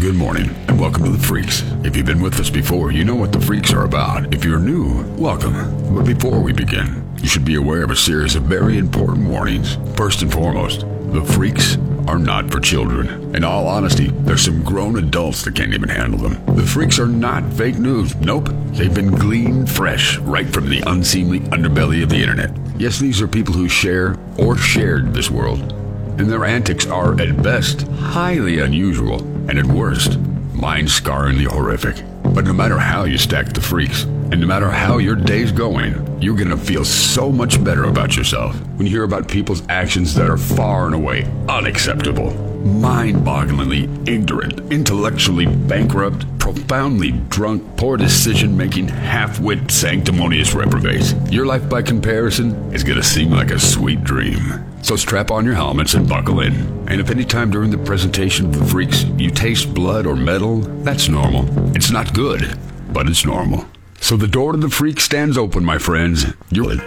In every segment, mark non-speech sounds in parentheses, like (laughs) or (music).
Good morning and welcome to the Freaks. If you've been with us before, you know what the Freaks are about. If you're new, welcome. But before we begin, you should be aware of a series of very important warnings. First and foremost, the Freaks are not for children. In all honesty, there's some grown adults that can't even handle them. The Freaks are not fake news. Nope. They've been gleaned fresh right from the unseemly underbelly of the internet. Yes, these are people who share or shared this world and their antics are, at best, highly unusual, and at worst, mind scarringly horrific. But no matter how you stack the freaks, and no matter how your day's going, you're gonna feel so much better about yourself when you hear about people's actions that are far and away unacceptable. Mind bogglingly ignorant, intellectually bankrupt, profoundly drunk, poor decision making, half wit, sanctimonious reprobates. Your life, by comparison, is gonna seem like a sweet dream. So strap on your helmets and buckle in. And if any time during the presentation of the freaks you taste blood or metal, that's normal. It's not good, but it's normal. So the door to the freak stands open, my friends. You're in.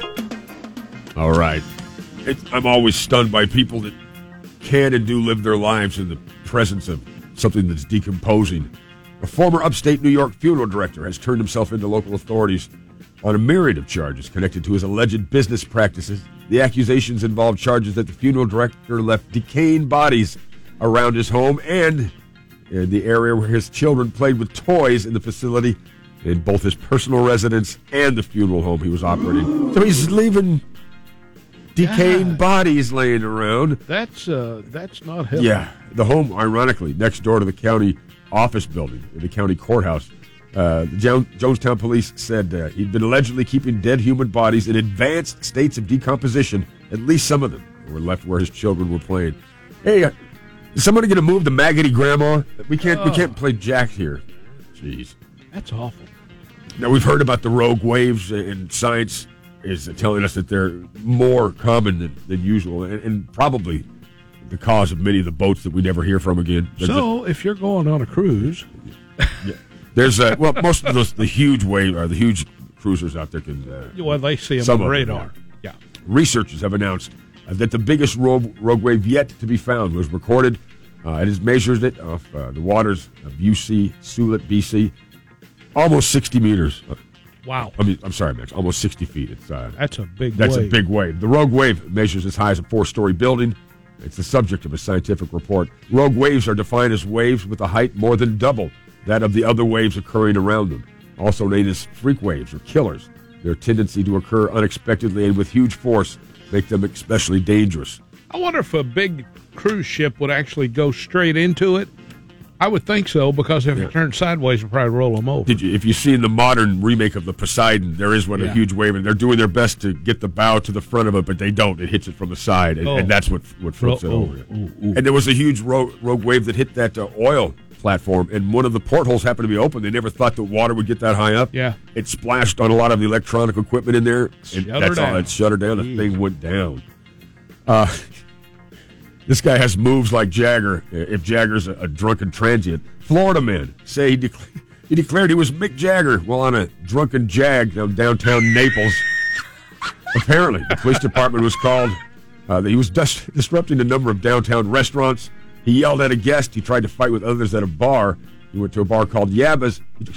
All right. I'm always stunned by people that can and do live their lives in the presence of something that's decomposing. A former upstate New York funeral director has turned himself into local authorities on a myriad of charges connected to his alleged business practices. The accusations involve charges that the funeral director left decaying bodies around his home and in the area where his children played with toys in the facility in both his personal residence and the funeral home he was operating. So he's leaving decaying bodies laying around. That's uh, that's not healthy. Yeah, the home, ironically, next door to the county office building, the county courthouse. Uh, the Johnstown police said uh, he'd been allegedly keeping dead human bodies in advanced states of decomposition. At least some of them were left where his children were playing. Hey, uh, is somebody going to move the maggoty grandma? We can't. We can't play Jack here. Jeez. That's awful. Now we've heard about the rogue waves, and science is telling us that they're more common than, than usual, and, and probably the cause of many of the boats that we never hear from again. So if you're going on a cruise, a, there's a, well, most of those the huge wave or the huge cruisers out there can. Uh, well, they see them Some on of them, radar. Yeah. researchers have announced uh, that the biggest rogue, rogue wave yet to be found was recorded. Uh, it has measured it off uh, the waters of Ucluelet, BC, almost 60 meters. Uh, Wow. I mean, I'm sorry, Max, almost 60 feet. It's uh, That's a big. Wave. That's a big wave. The Rogue Wave measures as high as a four story building. It's the subject of a scientific report. Rogue waves are defined as waves with a height more than double that of the other waves occurring around them, also known as freak waves or killers. Their tendency to occur unexpectedly and with huge force make them especially dangerous. I wonder if a big cruise ship would actually go straight into it. I would think so because if Yeah. it turned sideways, it'd probably roll them over. Did you, if you see in the modern remake of the Poseidon, there is one a huge wave, and they're doing their best to get the bow to the front of it, but they don't. It hits it from the side, and, Oh. and that's what what flips Oh, it oh, over. oh, oh. And there was a huge rogue, rogue wave that hit that uh, oil platform, and one of the portholes happened to be open. They never thought the water would get that high up. Yeah. it splashed on a lot of the electronic equipment in there, and Shut that's all. It shut her down. The thing went down. Uh, this guy has moves like Jagger. If Jagger's a, a drunken transient, Florida man say he, dec- he declared he was Mick Jagger while on a drunken jag down downtown Naples. Apparently, the police department was called. Uh, he was dis- disrupting a number of downtown restaurants. He yelled at a guest. He tried to fight with others at a bar. He went to a bar called Yabba's. He,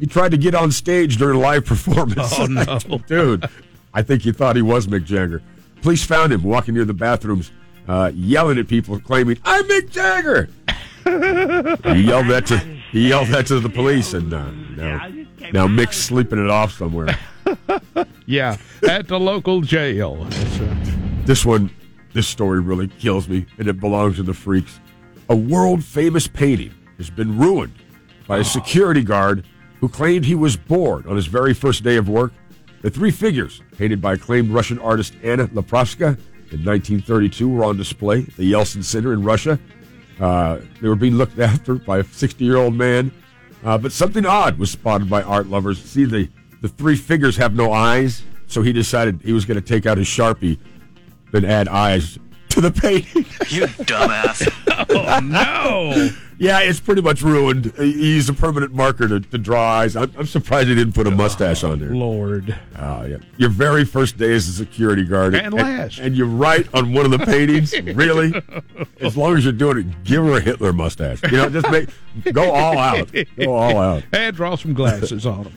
he tried to get on stage during a live performance. Oh, no. (laughs) Dude, I think he thought he was Mick Jagger. Police found him walking near the bathrooms, uh, yelling at people, claiming, "I'm Mick Jagger." (laughs) he yelled that to he yelled that to the police, and uh, now now Mick's sleeping it off somewhere. (laughs) Yeah, at the local jail. This one, this story really kills me, and it belongs to the freaks. A world famous painting has been ruined by a security guard who claimed he was bored on his very first day of work. The three figures, painted by acclaimed Russian artist Anna Leporskaya in 1932, were on display at the Yeltsin Center in Russia. Uh, they were being looked (laughs) after by a 60 year old man. Uh, but something odd was spotted by art lovers. See, the, the three figures have no eyes, so he decided he was going to take out his Sharpie, and add eyes to the painting. You dumbass. (laughs) Oh no! (laughs) Yeah, it's pretty much ruined. He used a permanent marker to, to draw eyes. I'm, I'm surprised he didn't put a oh, mustache on there. Lord. Oh, yeah. Your very first day as a security guard. And last. And, you write on one of the paintings. (laughs) really? As long as you're doing it, give her a Hitler mustache. You know, just make go all out. Go all out. (laughs) And draw some glasses on them.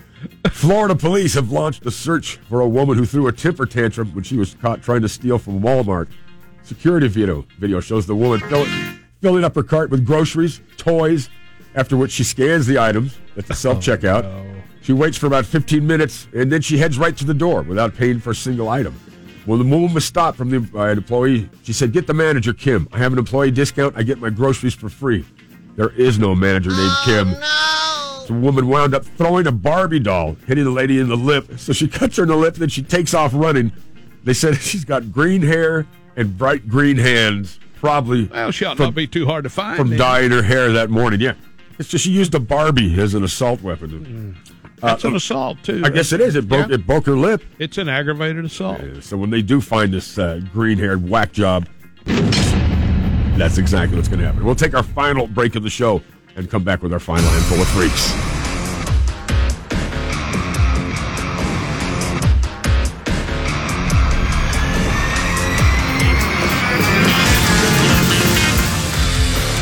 Florida police have launched a search for a woman who threw a temper tantrum when she was caught trying to steal from Walmart. Security video video shows the woman fill, filling up her cart with groceries, toys, after which she scans the items at the oh, self checkout. She waits for about 15 minutes and then she heads right to the door without paying for a single item. When the woman was stopped from the by an employee, she said, Get the manager, Kim. I have an employee discount. I get my groceries for free. There is no manager named oh, Kim. The woman wound up throwing a Barbie doll, hitting the lady in the lip. So she cuts her in the lip, then she takes off running. They said (laughs) she's got green hair and bright green hands, probably Well, from, not be too hard to find. from then. dyeing her hair that morning. Yeah. It's just she used a Barbie as an assault weapon. Mm. Uh, that's an uh, assault too. I guess it is. It broke, Yeah. it broke her lip. It's an aggravated assault. So when they do find this uh, green-haired whack job, that's exactly what's going to happen. We'll take our final break of the show and come back with our final handful of freaks.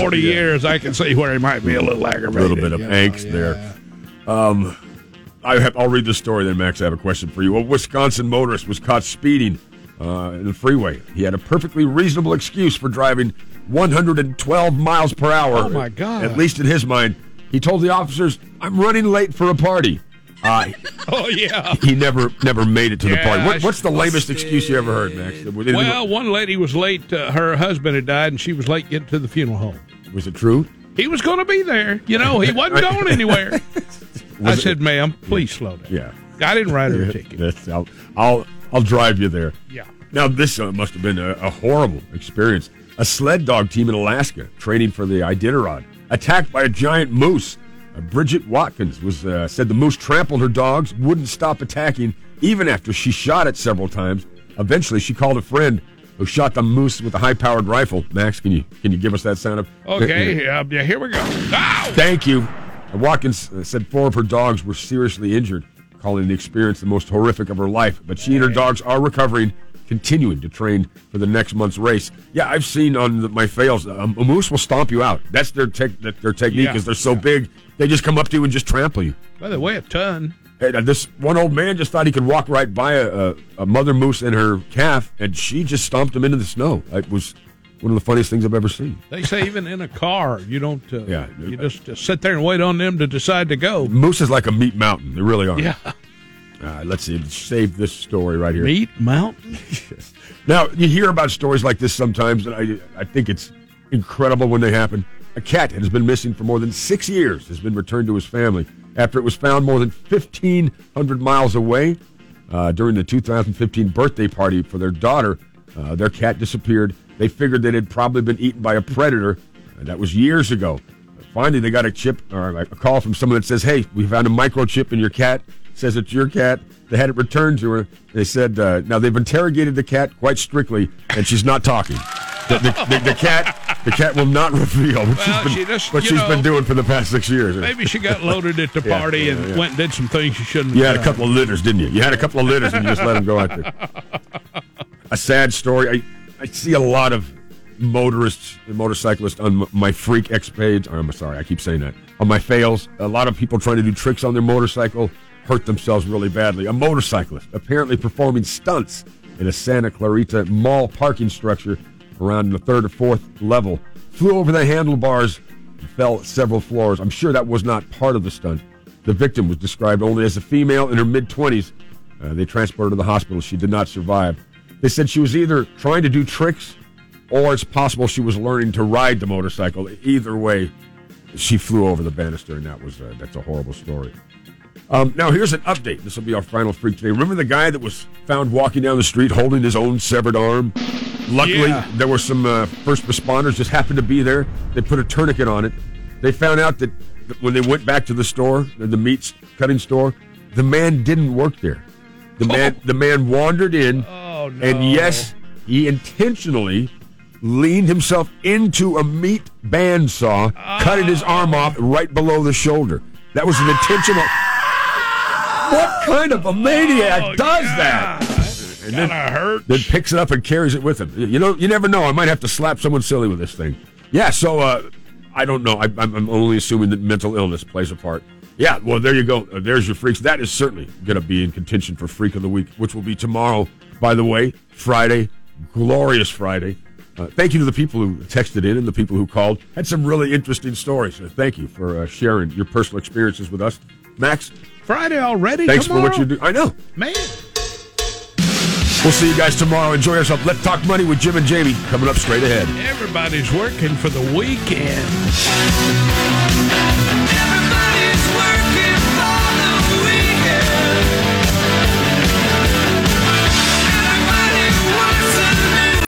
Forty years, I can see where he might be a little lagging. A little bit of you know, angst yeah. there. Um, I have, I'll read the story then, Max. I have a question for you. A Wisconsin motorist was caught speeding uh, in the freeway. He had a perfectly reasonable excuse for driving 112 miles per hour. Oh, my God. At least in his mind, he told the officers, "I'm running late for a party." Uh, (laughs) Oh yeah. he never never made it to the Yeah, party. What, what's the lamest excuse you ever heard, Max? Well, one lady was late. Uh, her husband had died, and she was late getting to the funeral home. Was it true? He was going to be there. You know, he wasn't (laughs) going anywhere. I it- said, "Ma'am, please slow down." Yeah. I didn't write her a (laughs) ticket. I'll, I'll I'll drive you there. Yeah. Now this uh, must have been a, a horrible experience. A sled dog team in Alaska training for the Iditarod attacked by a giant moose. Uh, Bridget Watkins was uh, said the moose trampled her dogs, wouldn't stop attacking even after she shot it several times. Eventually, she called a friend who shot the moose with a high-powered rifle. Max, can you can you give us that sound of? Okay. Uh, yeah. Here we go. Ow! Thank you. Watkins uh, said four of her dogs were seriously injured, calling the experience the most horrific of her life. But she and her dogs are recovering, continuing to train for the next month's race. Yeah, I've seen on the, my fails, um, a moose will stomp you out. That's their tech, their technique Yeah, because they're so big. They just come up to you and just trample you. By the way, a ton. Uh, this one old man just thought he could walk right by a, a, a mother moose and her calf, and she just stomped him into the snow. It was one of the funniest things I've ever seen. They say even in a car, you don't. Uh, Yeah. You just uh, sit there and wait on them to decide to go. Moose is like a meat mountain. They really are. Yeah. Uh, let's see. Save this story right here. Meat Mountain. (laughs) Now you hear about stories like this sometimes, and I I think it's incredible when they happen. A cat that has been missing for more than six years has been returned to his family after it was found more than fifteen hundred miles away uh, during the 2015 birthday party for their daughter. Uh, their cat disappeared. They figured that it had probably been eaten by a predator. Uh, that was years ago. Finally, they got a chip or a call from someone that says, "Hey, we found a microchip in your cat." Says it's your cat. They had it returned to her. They said, uh, "Now they've interrogated the cat quite strictly, and she's not talking. The, the, the, the cat, the cat will not reveal what Well, she's been, she just, what she's know, been doing for the past six years." Maybe she got (laughs) loaded at the party yeah, and yeah. went and did some things she shouldn't. You have had a couple of litters, didn't you? You had a couple of litters, and you just let them go out there. (laughs) A sad story. I, I see a lot of motorists and motorcyclists on my freak X page. Oh, I'm sorry, I keep saying that. On my fails, a lot of people trying to do tricks on their motorcycle hurt themselves really badly. A motorcyclist apparently performing stunts in a Santa Clarita mall parking structure around the third or fourth level flew over the handlebars and fell several floors. I'm sure that was not part of the stunt. The victim was described only as a female in her mid 20s. Uh, they transported her to the hospital. She did not survive. They said she was either trying to do tricks or it's possible she was learning to ride the motorcycle. Either way, she flew over the banister, and that was uh, that's a horrible story. Um, now here's an update. This will be our final freak today. Remember the guy that was found walking down the street holding his own severed arm? Luckily, Yeah. there were some uh, first responders just happened to be there. They put a tourniquet on it. They found out that when they went back to the store, the meat cutting store, the man didn't work there. The man, the man wandered in, Oh no! and yes, he intentionally leaned himself into a meat bandsaw, cutting his arm off right below the shoulder. That was an intentional. What kind of a maniac Oh, does God. that? And then, Gotta then picks it up and carries it with him. You know, you never know. I might have to slap someone silly with this thing. Yeah, so uh, I don't know. I, I'm, I'm only assuming that mental illness plays a part. Yeah, well, there you go. Uh, there's your freaks. That is certainly going to be in contention for Freak of the Week, which will be tomorrow, by the way, Friday. Glorious Friday. Uh, thank you to the people who texted in and the people who called. Had some really interesting stories. Uh, thank you for uh, sharing your personal experiences with us. Max, Friday already. thanks Tomorrow? for what you do. I know. man. We'll see you guys tomorrow. Enjoy yourself. Let's talk money with Jim and Jamie coming up straight ahead. Everybody's working for the weekend.